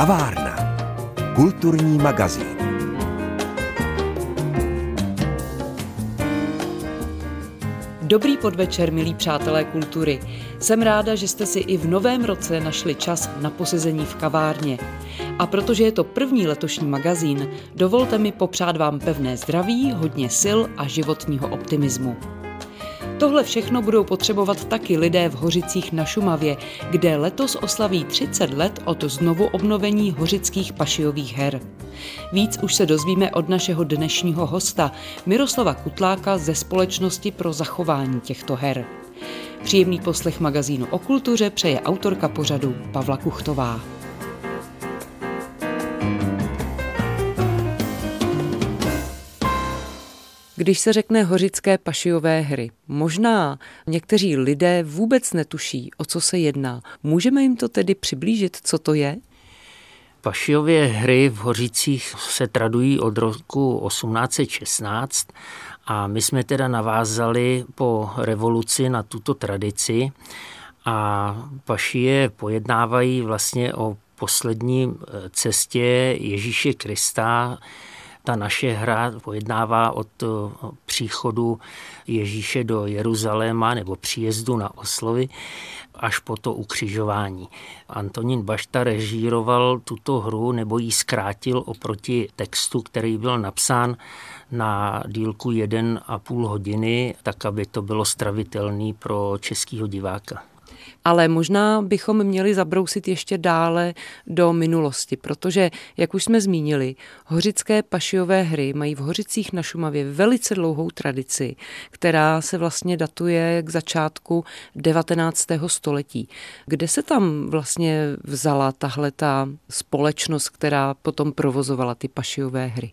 Kavárna. Kulturní magazín. Dobrý podvečer, milí přátelé kultury. Jsem ráda, že jste si i v novém roce našli čas na posezení v kavárně. A protože je to první letošní magazín, dovolte mi popřát vám pevné zdraví, hodně sil a životního optimismu. Tohle všechno budou potřebovat taky lidé v Hořicích na Šumavě, kde letos oslaví 30 let od znovu obnovení hořických pašijových her. Víc už se dozvíme od našeho dnešního hosta, Miroslava Kutláka ze Společnosti pro zachování těchto her. Příjemný poslech magazínu o kultuře přeje autorka pořadu Pavla Kuchtová. Když se řekne hořické pašijové hry, možná někteří lidé vůbec netuší, o co se jedná. Můžeme jim to tedy přiblížit, co to je? Pašijové hry v Hořicích se tradují od roku 1816 a my jsme teda navázali po revoluci na tuto tradici a pašije pojednávají vlastně o poslední cestě Ježíše Krista ta naše hra pojednává od eh, příchodu Ježíše do Jeruzaléma nebo příjezdu na oslovy až po to ukřižování. Antonín Bašta režíroval tuto hru nebo ji zkrátil oproti textu, který byl napsán na dílku 1,5 hodiny, tak aby to bylo stravitelný pro českého diváka. Ale možná bychom měli zabrousit ještě dále do minulosti, protože, jak už jsme zmínili, hořické pašiové hry mají v Hořicích na Šumavě velice dlouhou tradici, která se vlastně datuje k začátku 19. století. Kde se tam vlastně vzala tahle ta společnost, která potom provozovala ty pašiové hry?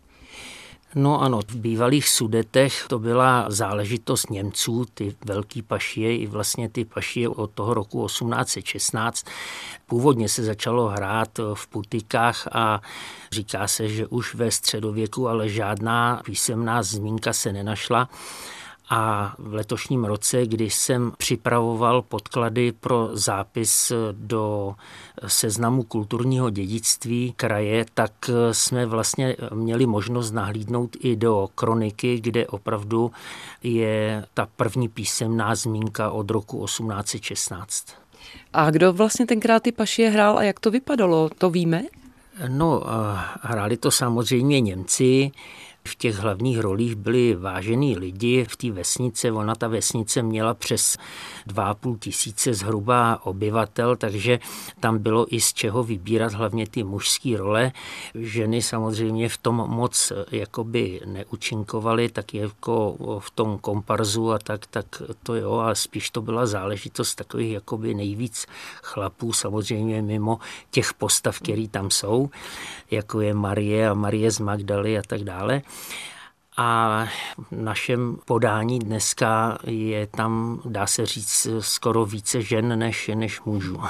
No ano, v bývalých sudetech to byla záležitost Němců, ty velký pašie i vlastně ty pašie od toho roku 1816. Původně se začalo hrát v putikách a říká se, že už ve středověku, ale žádná písemná zmínka se nenašla. A v letošním roce, když jsem připravoval podklady pro zápis do seznamu kulturního dědictví kraje, tak jsme vlastně měli možnost nahlídnout i do kroniky, kde opravdu je ta první písemná zmínka od roku 1816. A kdo vlastně tenkrát ty pašie hrál a jak to vypadalo, to víme? No, hráli to samozřejmě Němci, v těch hlavních rolích byli vážení lidi v té vesnice. Ona ta vesnice měla přes 2,5 tisíce zhruba obyvatel, takže tam bylo i z čeho vybírat hlavně ty mužské role. Ženy samozřejmě v tom moc jakoby neúčinkovaly, tak jako v tom komparzu a tak, tak to jo, ale spíš to byla záležitost takových jakoby nejvíc chlapů, samozřejmě mimo těch postav, které tam jsou, jako je Marie a Marie z Magdaly a tak dále. A v našem podání dneska je tam, dá se říct, skoro více žen než, než mužů.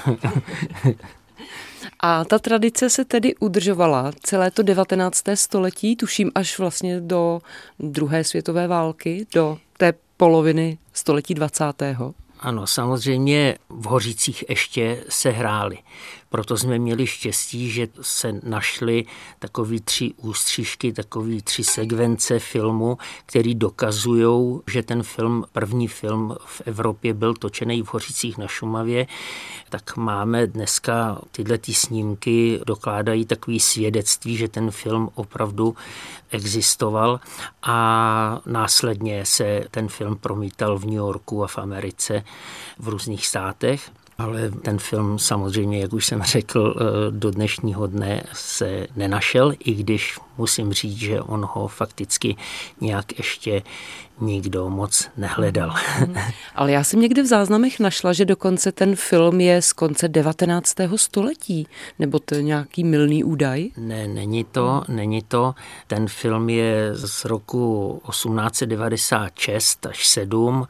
A ta tradice se tedy udržovala celé to 19. století, tuším až vlastně do druhé světové války, do té poloviny století 20. Ano, samozřejmě v Hořicích ještě se hráli. Proto jsme měli štěstí, že se našly takový tři ústřížky, takový tři segvence filmu, který dokazují, že ten film, první film v Evropě byl točený v Hořicích na Šumavě. Tak máme dneska tyhle ty snímky, dokládají takový svědectví, že ten film opravdu existoval a následně se ten film promítal v New Yorku a v Americe v různých státech. Ale ten film samozřejmě, jak už jsem řekl, eh, do dnešního dne se nenašel, i když musím říct, že on ho fakticky nějak ještě nikdo moc nehledal. Mhm. Ale já jsem někde v záznamech našla, že dokonce ten film je z konce 19. století, nebo to je nějaký milný údaj? Ne, není to, není to. Ten film je z roku 1896 až 7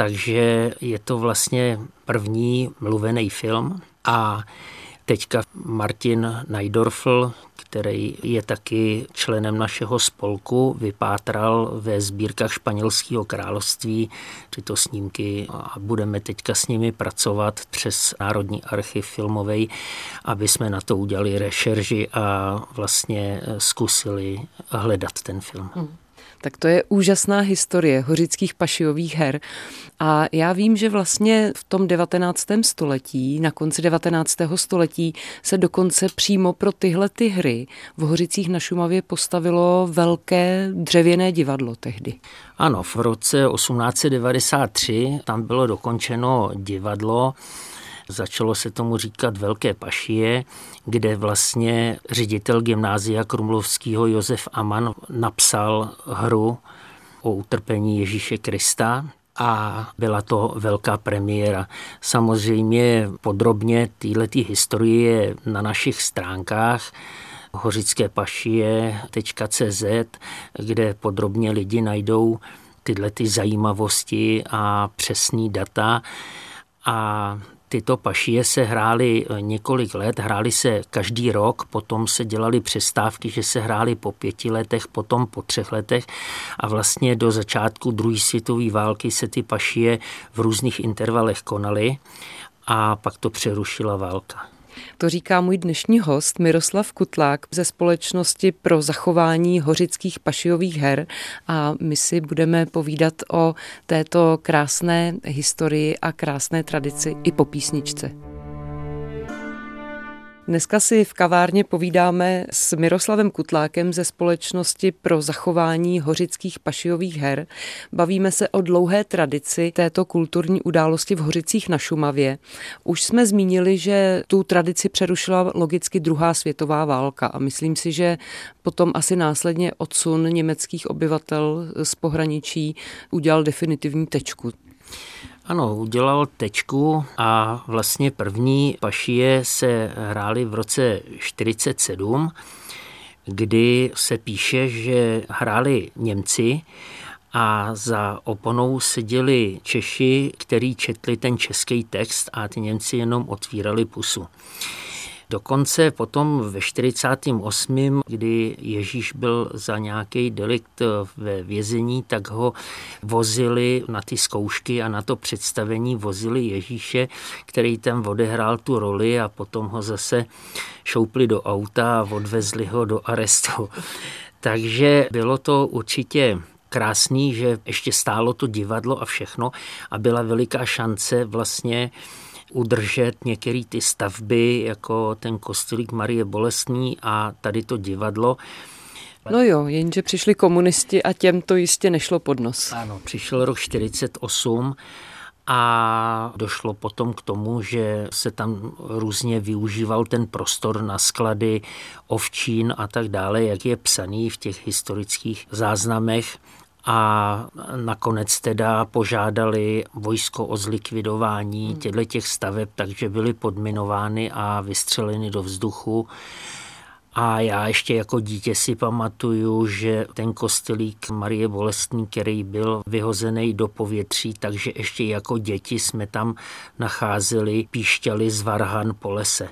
takže je to vlastně první mluvený film a Teďka Martin Najdorfl, který je taky členem našeho spolku, vypátral ve sbírkách španělského království tyto snímky a budeme teďka s nimi pracovat přes Národní archiv filmový, aby jsme na to udělali rešerži a vlastně zkusili hledat ten film. Hmm. Tak to je úžasná historie hořických pašiových her. A já vím, že vlastně v tom 19. století, na konci 19. století, se dokonce přímo pro tyhle ty hry v Hořicích na Šumavě postavilo velké dřevěné divadlo tehdy. Ano, v roce 1893 tam bylo dokončeno divadlo, Začalo se tomu říkat Velké pašie, kde vlastně ředitel gymnázia Krumlovského Josef Aman napsal hru o utrpení Ježíše Krista a byla to velká premiéra. Samozřejmě podrobně tyhle historie je na našich stránkách hořické pašie.cz, kde podrobně lidi najdou tyhle ty zajímavosti a přesný data. A Tyto pašie se hrály eh, několik let, hrály se každý rok, potom se dělaly přestávky, že se hrály po pěti letech, potom po třech letech a vlastně do začátku druhé světové války se ty pašie v různých intervalech konaly a pak to přerušila válka. To říká můj dnešní host Miroslav Kutlák ze společnosti pro zachování hořických pašiových her a my si budeme povídat o této krásné historii a krásné tradici i po písničce. Dneska si v kavárně povídáme s Miroslavem Kutlákem ze společnosti pro zachování hořických pašiových her. Bavíme se o dlouhé tradici této kulturní události v Hořicích na Šumavě. Už jsme zmínili, že tu tradici přerušila logicky druhá světová válka a myslím si, že potom asi následně odsun německých obyvatel z pohraničí udělal definitivní tečku. Ano, udělal tečku a vlastně první pašie se hrály v roce 47, kdy se píše, že hráli Němci a za oponou seděli Češi, který četli ten český text a ty Němci jenom otvírali pusu. Dokonce potom ve 48., kdy Ježíš byl za nějaký delikt ve vězení, tak ho vozili na ty zkoušky a na to představení vozili Ježíše, který tam odehrál tu roli a potom ho zase šoupli do auta a odvezli ho do arestu. Takže bylo to určitě krásný, že ještě stálo to divadlo a všechno a byla veliká šance vlastně udržet některé ty stavby, jako ten kostelík Marie Bolestní a tady to divadlo. No jo, jenže přišli komunisti a těm to jistě nešlo pod nos. Ano, přišel rok 48 a došlo potom k tomu, že se tam různě využíval ten prostor na sklady ovčín a tak dále, jak je psaný v těch historických záznamech a nakonec teda požádali vojsko o zlikvidování hmm. těchto těch staveb, takže byly podminovány a vystřeleny do vzduchu. A já ještě jako dítě si pamatuju, že ten kostelík Marie Bolestní, který byl vyhozený do povětří, takže ještě jako děti jsme tam nacházeli píšťaly z varhan po lese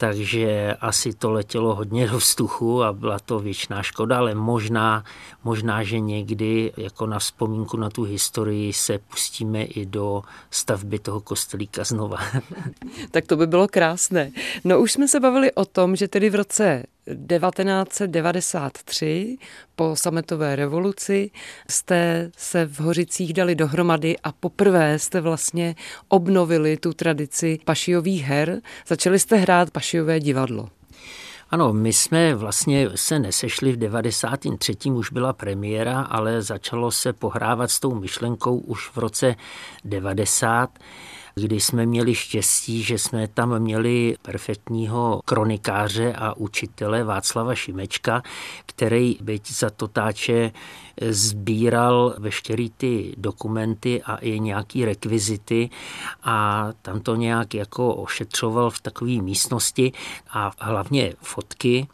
takže asi to letělo hodně do vzduchu a byla to věčná škoda, ale možná, možná, že někdy jako na vzpomínku na tu historii se pustíme i do stavby toho kostelíka znova. tak to by bylo krásné. No už jsme se bavili o tom, že tedy v roce 1993 po sametové revoluci jste se v Hořicích dali dohromady a poprvé jste vlastně obnovili tu tradici pašiových her. Začali jste hrát pašiové divadlo. Ano, my jsme vlastně se nesešli v 93. už byla premiéra, ale začalo se pohrávat s tou myšlenkou už v roce 90 kdy jsme měli štěstí, že jsme tam měli perfektního kronikáře a učitele Václava Šimečka, který byť za totáče sbíral veškeré ty dokumenty a i nějaký rekvizity a tam to nějak jako ošetřoval v takové místnosti a hlavně fotky.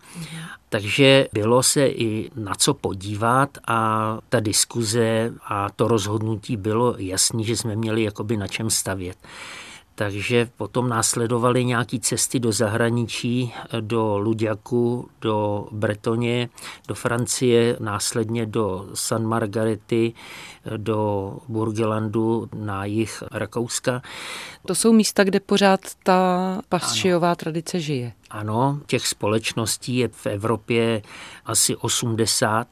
Takže bylo se i na co podívat a ta diskuze a to rozhodnutí bylo jasný, že jsme měli jakoby na čem stavět. Takže potom následovaly nějaké cesty do zahraničí, do Luďaku, do Bretoně, do Francie, následně do San Margarety, do Burgelandu na jih Rakouska. To jsou místa, kde pořád ta pašijová tradice žije. Ano, těch společností je v Evropě asi 80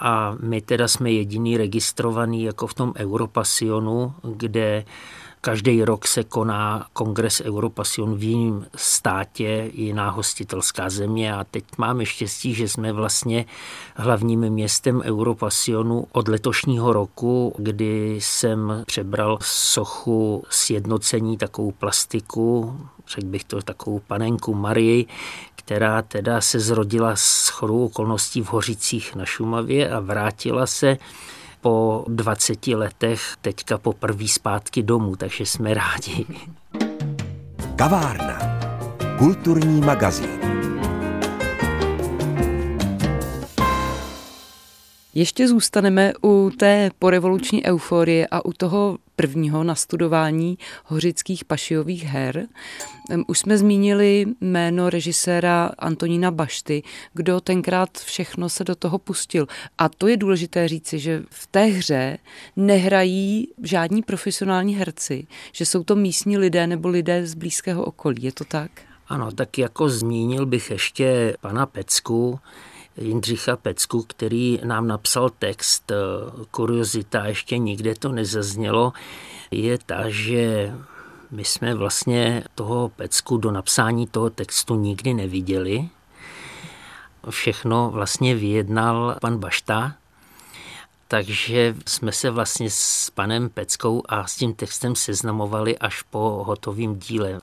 a my teda jsme jediný registrovaný jako v tom Europasionu, kde Každý rok se koná kongres Europasion v jiném státě, jiná hostitelská země a teď máme štěstí, že jsme vlastně hlavním městem Europasionu od letošního roku, kdy jsem přebral sochu sjednocení, takovou plastiku, řekl bych to takovou panenku Marii, která teda se zrodila s chodou okolností v Hořicích na Šumavě a vrátila se po 20 letech teďka po první zpátky domů, takže jsme rádi. Kavárna. Kulturní magazín. Ještě zůstaneme u té porevoluční euforie a u toho prvního nastudování hořických pašiových her. Už jsme zmínili jméno režiséra Antonína Bašty, kdo tenkrát všechno se do toho pustil. A to je důležité říci, že v té hře nehrají žádní profesionální herci, že jsou to místní lidé nebo lidé z blízkého okolí. Je to tak? Ano, tak jako zmínil bych ještě pana Pecku, Jindřicha Pecku, který nám napsal text. Eh, kuriozita, ještě nikde to nezaznělo, je ta, že my jsme vlastně toho Pecku do napsání toho textu nikdy neviděli. Všechno vlastně vyjednal pan Bašta, takže jsme se vlastně s panem Peckou a s tím textem seznamovali až po hotovým díle.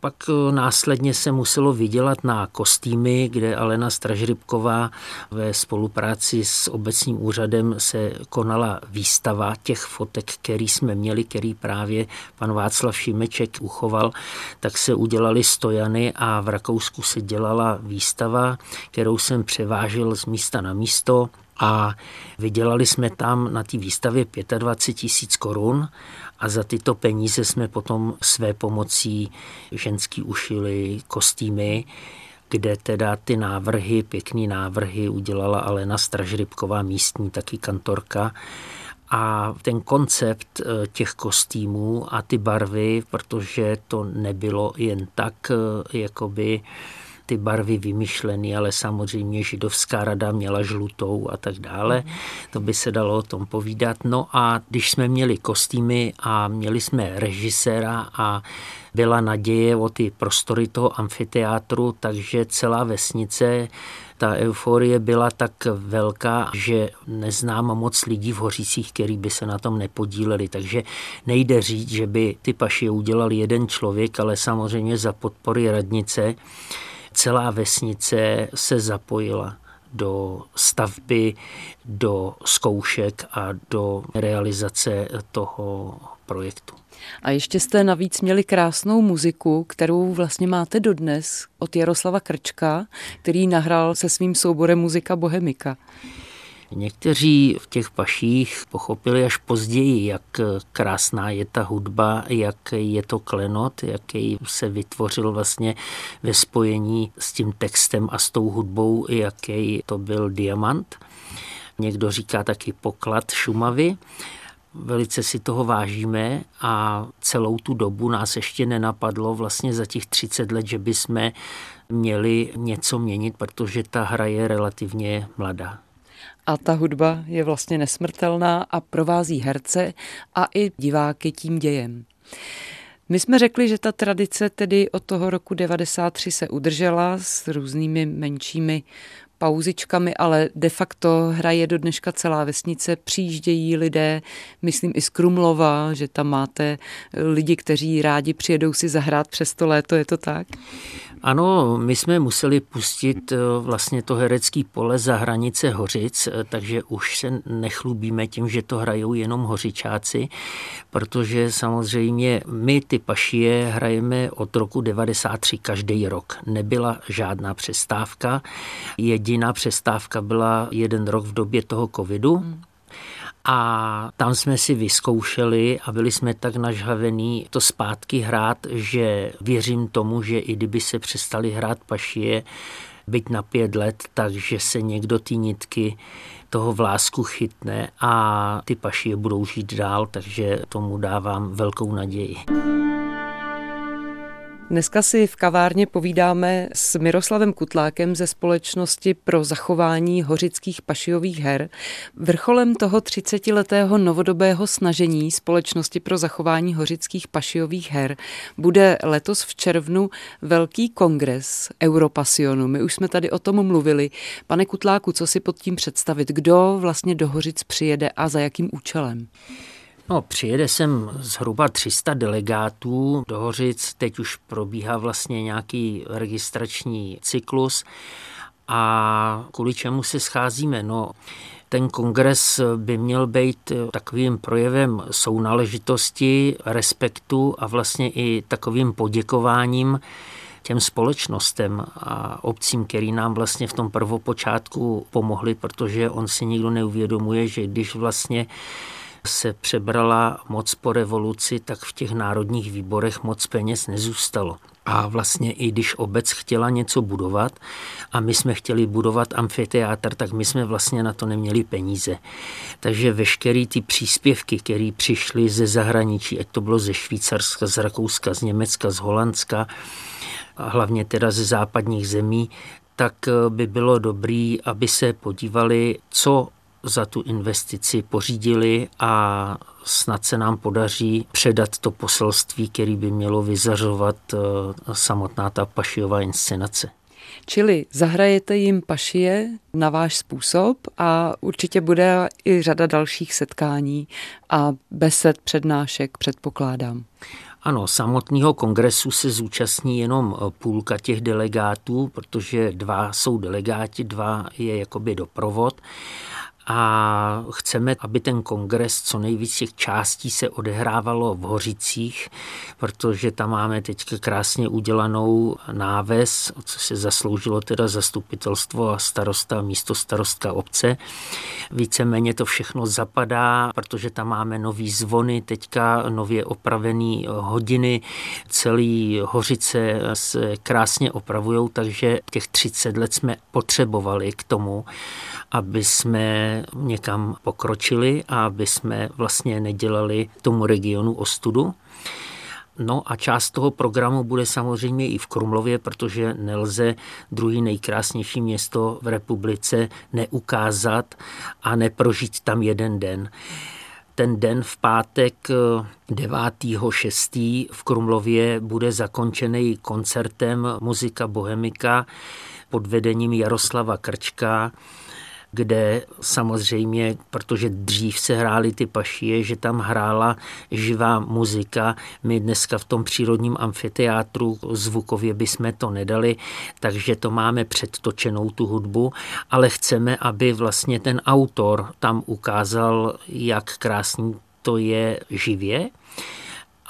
Pak eh, následně se muselo vydělat na kostýmy, kde Alena Stražrybková ve spolupráci s obecním úřadem se konala výstava těch fotek, který jsme měli, který právě pan Václav Šimeček uchoval, tak se udělali stojany a v Rakousku se dělala výstava, kterou jsem převážil z místa na místo. A vydělali jsme tam na té výstavě 25 tisíc korun a za tyto peníze jsme potom své pomocí ženský ušili kostýmy, kde teda ty návrhy, pěkný návrhy udělala Alena Stražrybková, místní taky kantorka. A ten koncept eh, těch kostýmů a ty barvy, protože to nebylo jen tak, eh, jakoby ty barvy vymyšleny, ale samozřejmě židovská rada měla žlutou a tak dále. To by se dalo o tom povídat. No a když jsme měli kostýmy a měli jsme režiséra a byla naděje o ty prostory toho amfiteátru, takže celá vesnice ta euforie byla tak velká, že neznám moc lidí v Hořících, který by se na tom nepodíleli. Takže nejde říct, že by ty paši udělal jeden člověk, ale samozřejmě za podpory radnice celá vesnice se zapojila do stavby, do zkoušek a do realizace toho projektu. A ještě jste navíc měli krásnou muziku, kterou vlastně máte dodnes od Jaroslava Krčka, který nahrál se svým souborem muzika Bohemika. Někteří v těch paších pochopili až později, jak krásná je ta hudba, jak je to klenot, jaký se vytvořil vlastně ve spojení s tím textem a s tou hudbou, jaký to byl diamant. Někdo říká taky poklad Šumavy. Velice si toho vážíme a celou tu dobu nás ještě nenapadlo vlastně za těch 30 let, že bychom měli něco měnit, protože ta hra je relativně mladá a ta hudba je vlastně nesmrtelná a provází herce a i diváky tím dějem. My jsme řekli, že ta tradice tedy od toho roku 93 se udržela s různými menšími pauzičkami, ale de facto hraje do dneška celá vesnice, přijíždějí lidé, myslím i z Krumlova, že tam máte lidi, kteří rádi přijedou si zahrát přes to léto, je to tak? Ano, my jsme museli pustit eh, vlastně to herecký pole za hranice Hořic, eh, takže už se nechlubíme tím, že to hrajou jenom hořičáci, protože samozřejmě my ty pašie hrajeme od roku 93 každý rok. Nebyla žádná přestávka. Jediná přestávka byla jeden rok v době toho covidu, hmm A tam jsme si vyzkoušeli a byli jsme tak nažhavení to zpátky hrát, že věřím tomu, že i kdyby se přestali hrát pašie, byť na pět let, takže se někdo ty nitky toho vlásku chytne a ty pašie budou žít dál, takže tomu dávám velkou naději. Dneska si v kavárně povídáme s Miroslavem Kutlákem ze společnosti pro zachování hořických pašiových her. Vrcholem toho 30-letého novodobého snažení společnosti pro zachování hořických pašiových her bude letos v červnu velký kongres Europasionu. My už jsme tady o tom mluvili. Pane Kutláku, co si pod tím představit? Kdo vlastně do Hořic přijede a za jakým účelem? No, přijede sem zhruba 300 delegátů do Hořic, teď už probíhá vlastně nějaký registrační cyklus a kvůli čemu se scházíme? No, ten kongres by měl být takovým projevem sounáležitosti, respektu a vlastně i takovým poděkováním těm společnostem a obcím, který nám vlastně v tom prvopočátku pomohli, protože on si nikdo neuvědomuje, že když vlastně se přebrala moc po revoluci, tak v těch národních výborech moc peněz nezůstalo. A vlastně i když obec chtěla něco budovat a my jsme chtěli budovat amfiteátr, tak my jsme vlastně na to neměli peníze. Takže veškeré ty příspěvky, které přišly ze zahraničí, ať to bylo ze Švýcarska, z Rakouska, z Německa, z Holandska, a hlavně teda ze západních zemí, tak by bylo dobré, aby se podívali, co za tu investici pořídili a snad se nám podaří předat to poselství, který by mělo vyzařovat eh, samotná ta pašiová inscenace. Čili zahrajete jim pašie na váš způsob a určitě bude i řada dalších setkání a besed, přednášek, předpokládám. Ano, samotného kongresu se zúčastní jenom eh, půlka těch delegátů, protože dva jsou delegáti, dva je jakoby doprovod a chceme, aby ten kongres co nejvíc těch částí se odehrávalo v Hořicích, protože tam máme teď krásně udělanou náves, co se zasloužilo teda zastupitelstvo a starosta, místo starostka obce. Víceméně to všechno zapadá, protože tam máme nový zvony, teďka nově opravený hodiny, celý Hořice se krásně opravujou, takže těch 30 let jsme potřebovali k tomu, aby jsme někam pokročili a aby jsme vlastně nedělali tomu regionu ostudu. No a část toho programu bude samozřejmě i v Krumlově, protože nelze druhý nejkrásnější město v republice neukázat a neprožít tam jeden den. Ten den v pátek 9.6. v Krumlově bude zakončený koncertem muzika Bohemika pod vedením Jaroslava Krčka kde samozřejmě, protože dřív se hrály ty pašie, že tam hrála živá muzika. My dneska v tom přírodním amfiteátru zvukově bychom to nedali, takže to máme předtočenou tu hudbu, ale chceme, aby vlastně ten autor tam ukázal, jak krásný to je živě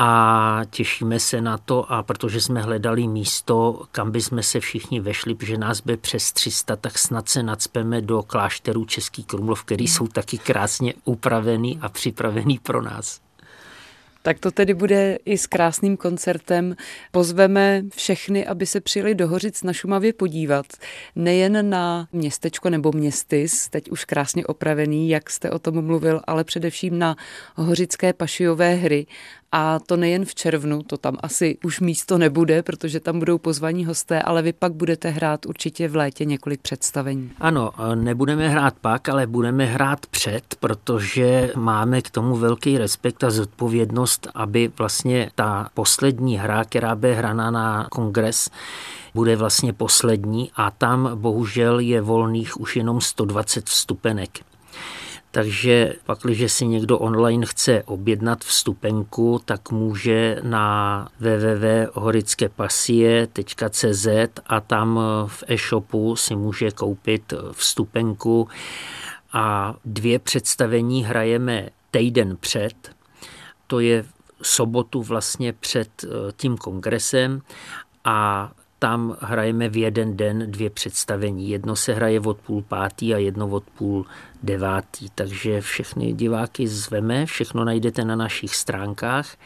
a těšíme se na to a protože jsme hledali místo, kam by jsme se všichni vešli, protože nás by přes 300, tak snad se nadspeme do klášterů Český Krumlov, který jsou taky krásně upravený a připravený pro nás. Tak to tedy bude i s krásným koncertem. Pozveme všechny, aby se přijeli do Hořic na Šumavě podívat. Nejen na městečko nebo městys, teď už krásně opravený, jak jste o tom mluvil, ale především na hořické pašijové hry a to nejen v červnu, to tam asi už místo nebude, protože tam budou pozvaní hosté, ale vy pak budete hrát určitě v létě několik představení. Ano, nebudeme hrát pak, ale budeme hrát před, protože máme k tomu velký respekt a zodpovědnost, aby vlastně ta poslední hra, která bude hraná na kongres, bude vlastně poslední a tam bohužel je volných už jenom 120 vstupenek. Takže pak, když si někdo online chce objednat vstupenku, tak může na www.horickepasie.cz a tam v e-shopu si může koupit vstupenku a dvě představení hrajeme týden před. To je sobotu vlastně před tím kongresem a tam hrajeme v jeden den dvě představení. Jedno se hraje od půl pátý a jedno od půl devátý, takže všechny diváky zveme, všechno najdete na našich stránkách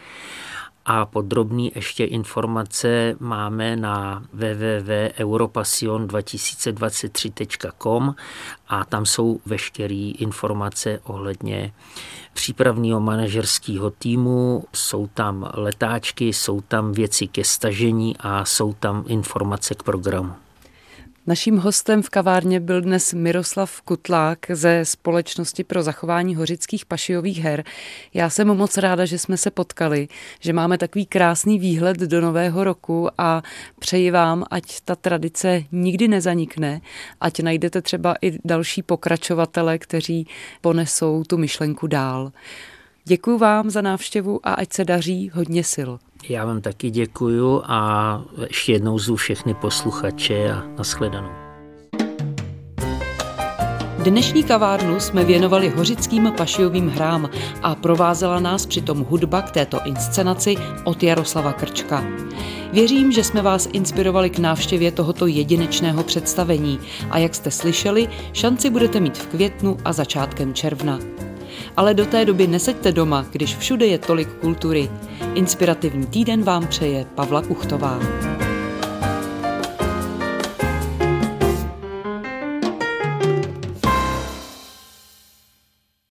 a podrobný ještě informace máme na www.europasion2023.com a tam jsou veškeré informace ohledně přípravného manažerského týmu, jsou tam letáčky, jsou tam věci ke stažení a jsou tam informace k programu. Naším hostem v kavárně byl dnes Miroslav Kutlák ze Společnosti pro zachování hořických pašijových her. Já jsem moc ráda, že jsme se potkali, že máme takový krásný výhled do nového roku a přeji vám, ať ta tradice nikdy nezanikne, ať najdete třeba i další pokračovatele, kteří ponesou tu myšlenku dál. Děkuji vám za návštěvu a ať se daří hodně sil. Já vám taky děkuju a ještě jednou zvu všechny posluchače a nashledanou. Dnešní kavárnu jsme věnovali hořickým pašijovým hrám a provázela nás přitom hudba k této inscenaci od Jaroslava Krčka. Věřím, že jsme vás inspirovali k návštěvě tohoto jedinečného představení a jak jste slyšeli, šanci budete mít v květnu a začátkem června. Ale do té doby neseďte doma, když všude je tolik kultury. Inspirativní týden vám přeje Pavla Kuchtová.